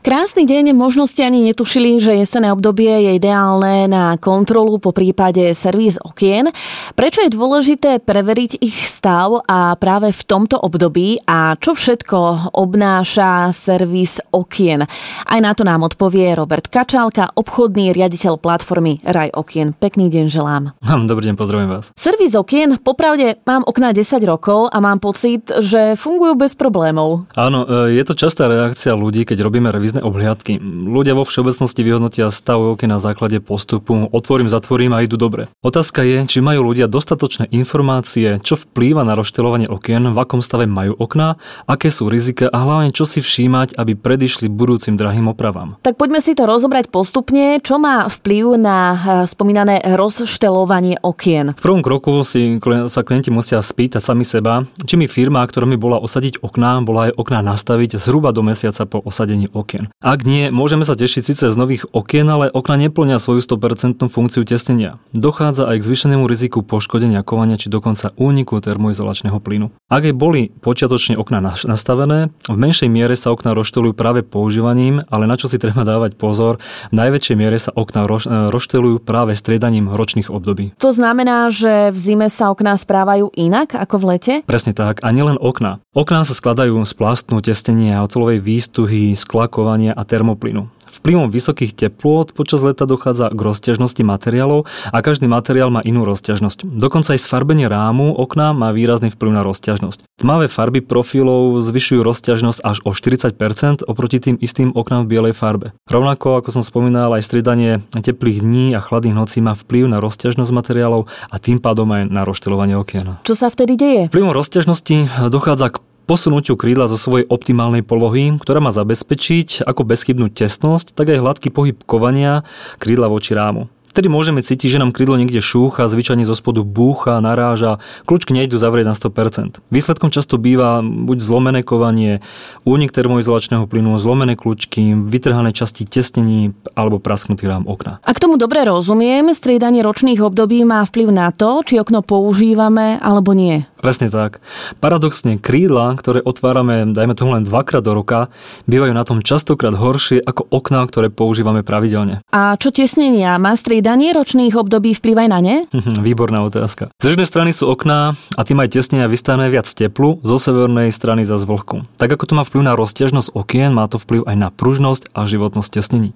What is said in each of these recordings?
Krásny deň, možno ste ani netušili, že jesené obdobie je ideálne na kontrolu po prípade servis okien. Prečo je dôležité preveriť ich stav a práve v tomto období a čo všetko obnáša servis okien? Aj na to nám odpovie Robert Kačálka, obchodný riaditeľ platformy Raj okien. Pekný deň želám. Dobrý deň, pozdravujem vás. Servis okien, popravde mám okná 10 rokov a mám pocit, že fungujú bez problémov. Áno, e, je to častá reakcia ľudí, keď robíme revíziu revízne obhliadky. Ľudia vo všeobecnosti vyhodnotia stav okien na základe postupu otvorím, zatvorím a idú dobre. Otázka je, či majú ľudia dostatočné informácie, čo vplýva na rozštelovanie okien, v akom stave majú okná, aké sú rizika a hlavne čo si všímať, aby predišli budúcim drahým opravám. Tak poďme si to rozobrať postupne, čo má vplyv na eh, spomínané rozštelovanie okien. V prvom kroku si sa klienti musia spýtať sami seba, či mi firma, ktorá mi bola osadiť okná, bola aj okná nastaviť zhruba do mesiaca po osadení okien okien. Ak nie, môžeme sa tešiť síce z nových okien, ale okna neplnia svoju 100% funkciu tesnenia. Dochádza aj k zvýšenému riziku poškodenia kovania či dokonca úniku termoizolačného plynu. Ak aj boli počiatočne okna nastavené, v menšej miere sa okna rozštelujú práve používaním, ale na čo si treba dávať pozor, v najväčšej miere sa okna rozštelujú práve striedaním ročných období. To znamená, že v zime sa okná správajú inak ako v lete? Presne tak, a nielen okna. Okná sa skladajú z plastnú testenia, ocelovej výstuhy, sklakova spaľovania a termoplynu. Vplyvom vysokých teplôt počas leta dochádza k rozťažnosti materiálov a každý materiál má inú rozťažnosť. Dokonca aj sfarbenie rámu okna má výrazný vplyv na rozťažnosť. Tmavé farby profilov zvyšujú rozťažnosť až o 40% oproti tým istým oknám v bielej farbe. Rovnako, ako som spomínal, aj striedanie teplých dní a chladných nocí má vplyv na rozťažnosť materiálov a tým pádom aj na rozštelovanie okien. Čo sa vtedy deje? Vplyvom rozťažnosti dochádza k posunutiu krídla zo svojej optimálnej polohy, ktorá má zabezpečiť ako bezchybnú tesnosť, tak aj hladký pohyb kovania krídla voči rámu. Vtedy môžeme cítiť, že nám krídlo niekde šúcha, zvyčajne zo spodu búcha, naráža, kľúčky nejdu zavrieť na 100%. Výsledkom často býva buď zlomené kovanie, únik termoizolačného plynu, zlomené kľúčky, vytrhané časti tesnení alebo prasknutý rám okna. Ak tomu dobre rozumiem, striedanie ročných období má vplyv na to, či okno používame alebo nie. Presne tak. Paradoxne krídla, ktoré otvárame, dajme tomu len dvakrát do roka, bývajú na tom častokrát horšie ako okná, ktoré používame pravidelne. A čo tesnenia? Má striedanie ročných období vplyv aj na ne? Výborná otázka. Z jednej strany sú okná a tým aj tesnenia vystavené viac teplu, zo severnej strany za zvlhku. Tak ako to má vplyv na rozťažnosť okien, má to vplyv aj na pružnosť a životnosť tesnení.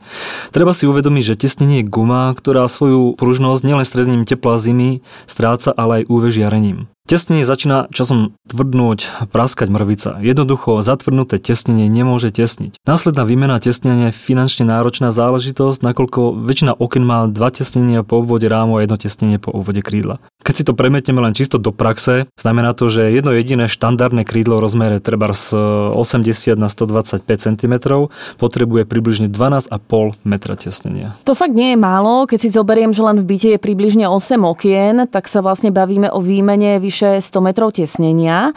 Treba si uvedomiť, že tesnenie je guma, ktorá svoju pružnosť nielen stredním tepla zimy stráca, ale aj UV žiarením. Tesnenie začína časom tvrdnúť, praskať mrvica. Jednoducho zatvrdnuté tesnenie nemôže tesniť. Následná výmena tesnenia je finančne náročná záležitosť, nakoľko väčšina okien má dva tesnenia po obvode rámu a jedno tesnenie po obvode krídla. Keď si to premietneme len čisto do praxe, znamená to, že jedno jediné štandardné krídlo v rozmere treba z 80 na 125 cm potrebuje približne 12,5 metra tesnenia. To fakt nie je málo, keď si zoberiem, že len v byte je približne 8 okien, tak sa vlastne bavíme o výmene vyš vyše 100 metrov tesnenia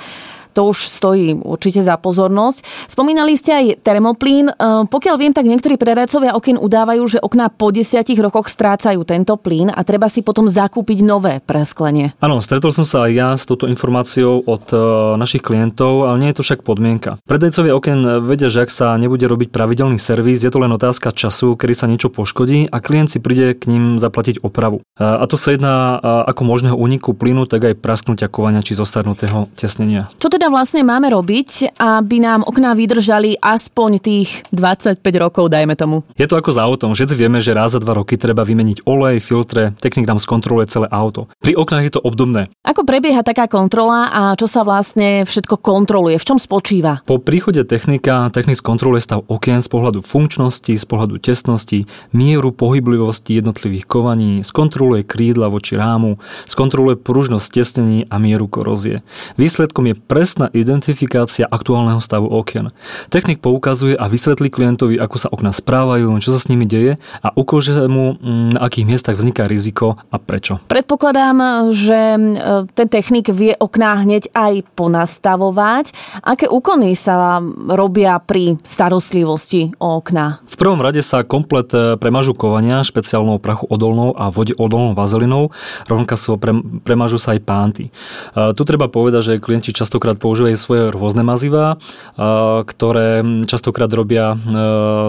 to už stojí určite za pozornosť. Spomínali ste aj termoplín. E, pokiaľ viem, tak niektorí predajcovia okien udávajú, že okná po desiatich rokoch strácajú tento plyn a treba si potom zakúpiť nové presklenie. Áno, stretol som sa aj ja s touto informáciou od e, našich klientov, ale nie je to však podmienka. Predajcovia okien vedia, že ak sa nebude robiť pravidelný servis, je to len otázka času, kedy sa niečo poškodí a klient si príde k ním zaplatiť opravu. E, a to sa jedná ako možného úniku plynu, tak aj prasknutia kovania či zostarnutého tesnenia. Čo teda vlastne máme robiť, aby nám okná vydržali aspoň tých 25 rokov, dajme tomu? Je to ako s autom. Všetci vieme, že raz za dva roky treba vymeniť olej, filtre, technik nám skontroluje celé auto. Pri oknách je to obdobné. Ako prebieha taká kontrola a čo sa vlastne všetko kontroluje? V čom spočíva? Po príchode technika technik skontroluje stav okien z pohľadu funkčnosti, z pohľadu tesnosti, mieru pohyblivosti jednotlivých kovaní, skontroluje krídla voči rámu, skontroluje pružnosť tesnení a mieru korózie. Výsledkom je presne presná identifikácia aktuálneho stavu okien. Technik poukazuje a vysvetlí klientovi, ako sa okna správajú, čo sa s nimi deje a ukáže mu, mm, na akých miestach vzniká riziko a prečo. Predpokladám, že e, ten technik vie okná hneď aj ponastavovať. Aké úkony sa robia pri starostlivosti o okná? V prvom rade sa komplet e, premažu kovania špeciálnou prachu odolnou a vode odolnou vazelinou, rovnako sa premažu sa aj pánty. E, tu treba povedať, že klienti častokrát používajú svoje rôzne mazivá, ktoré častokrát robia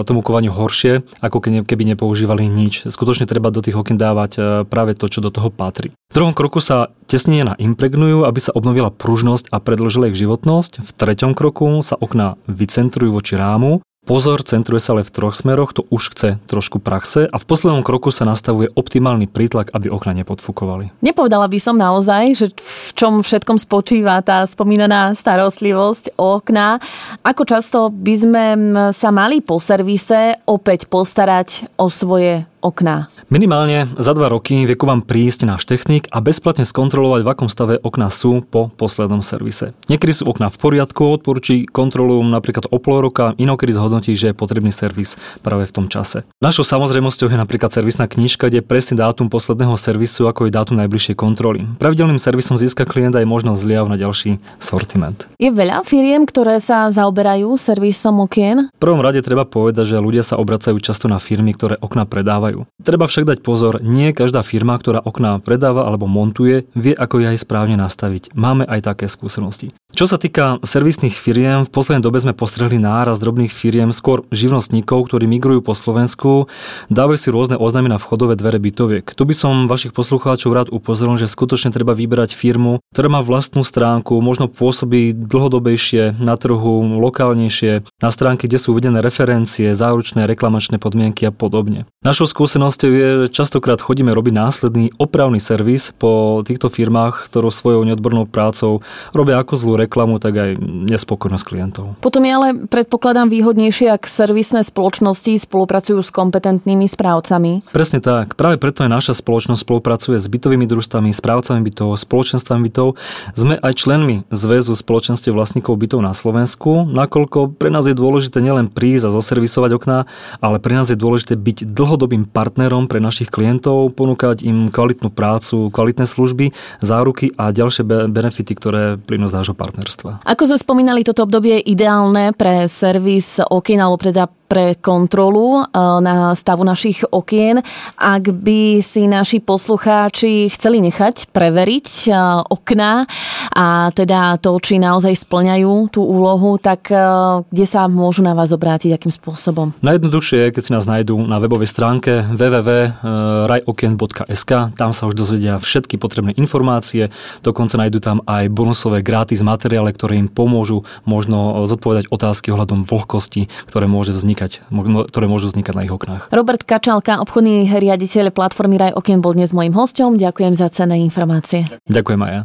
tomu kovaniu horšie, ako keby nepoužívali nič. Skutočne treba do tých okien dávať práve to, čo do toho patrí. V druhom kroku sa tesnenie naimpregnujú, aby sa obnovila pružnosť a predlžila ich životnosť. V treťom kroku sa okná vycentrujú voči rámu Pozor, centruje sa ale v troch smeroch, to už chce trošku praxe a v poslednom kroku sa nastavuje optimálny prítlak, aby okna nepodfúkovali. Nepovedala by som naozaj, že v čom všetkom spočíva tá spomínaná starostlivosť o okna. Ako často by sme sa mali po servise opäť postarať o svoje okná? Minimálne za dva roky vie ku vám prísť náš technik a bezplatne skontrolovať, v akom stave okná sú po poslednom servise. Niekedy sú okná v poriadku, odporúči kontrolu napríklad o pol roka, inokedy zhodnotí, že je potrebný servis práve v tom čase. Našou samozrejmosťou je napríklad servisná knižka, kde je presný dátum posledného servisu, ako je dátum najbližšej kontroly. Pravidelným servisom získa klient aj možnosť zliav na ďalší sortiment. Je veľa firiem, ktoré sa zaoberajú servisom okien? V prvom rade treba povedať, že ľudia sa obracajú často na firmy, ktoré okna predávajú. Treba však dať pozor, nie každá firma, ktorá okná predáva alebo montuje, vie, ako ich aj správne nastaviť. Máme aj také skúsenosti. Čo sa týka servisných firiem, v poslednej dobe sme postrehli náraz drobných firiem, skôr živnostníkov, ktorí migrujú po Slovensku, dávajú si rôzne oznámy na vchodové dvere bytoviek. Tu by som vašich poslucháčov rád upozoril, že skutočne treba vybrať firmu, ktorá má vlastnú stránku, možno pôsobí dlhodobejšie na trhu, lokálnejšie, na stránke, kde sú uvedené referencie, záručné reklamačné podmienky a podobne. Našou skúsenosťou je, že častokrát chodíme robiť následný opravný servis po týchto firmách, ktorú svojou neodbornou prácou robia ako zlú reklamu, tak aj nespokojnosť klientov. Potom je ale predpokladám výhodnejšie, ak servisné spoločnosti spolupracujú s kompetentnými správcami. Presne tak. Práve preto aj naša spoločnosť spolupracuje s bytovými družstvami, správcami bytov, spoločenstvami bytov. Sme aj členmi Zväzu spoločenstiev vlastníkov bytov na Slovensku, nakoľko pre nás je dôležité nielen prísť a zoservisovať okná, ale pre nás je dôležité byť dlhodobým partnerom pre našich klientov, ponúkať im kvalitnú prácu, kvalitné služby, záruky a ďalšie benefity, ktoré plynú z nášho partnerstva partnerstva. Ako sme spomínali, toto obdobie je ideálne pre servis okien alebo teda pre kontrolu e, na stavu našich okien. Ak by si naši poslucháči chceli nechať preveriť e, okná a teda to, či naozaj splňajú tú úlohu, tak e, kde sa môžu na vás obrátiť, akým spôsobom? Najjednoduchšie je, keď si nás nájdú na webovej stránke www.rajokien.sk. Tam sa už dozvedia všetky potrebné informácie, dokonca nájdú tam aj bonusové gratis materiály, ktoré im pomôžu možno zodpovedať otázky ohľadom vlhkosti, ktoré môže vzniknúť vznikať, ktoré môžu vznikať na ich oknách. Robert Kačalka, obchodný riaditeľ platformy Raj Okien, bol dnes mojím hostom. Ďakujem za cenné informácie. Ďakujem aj ja.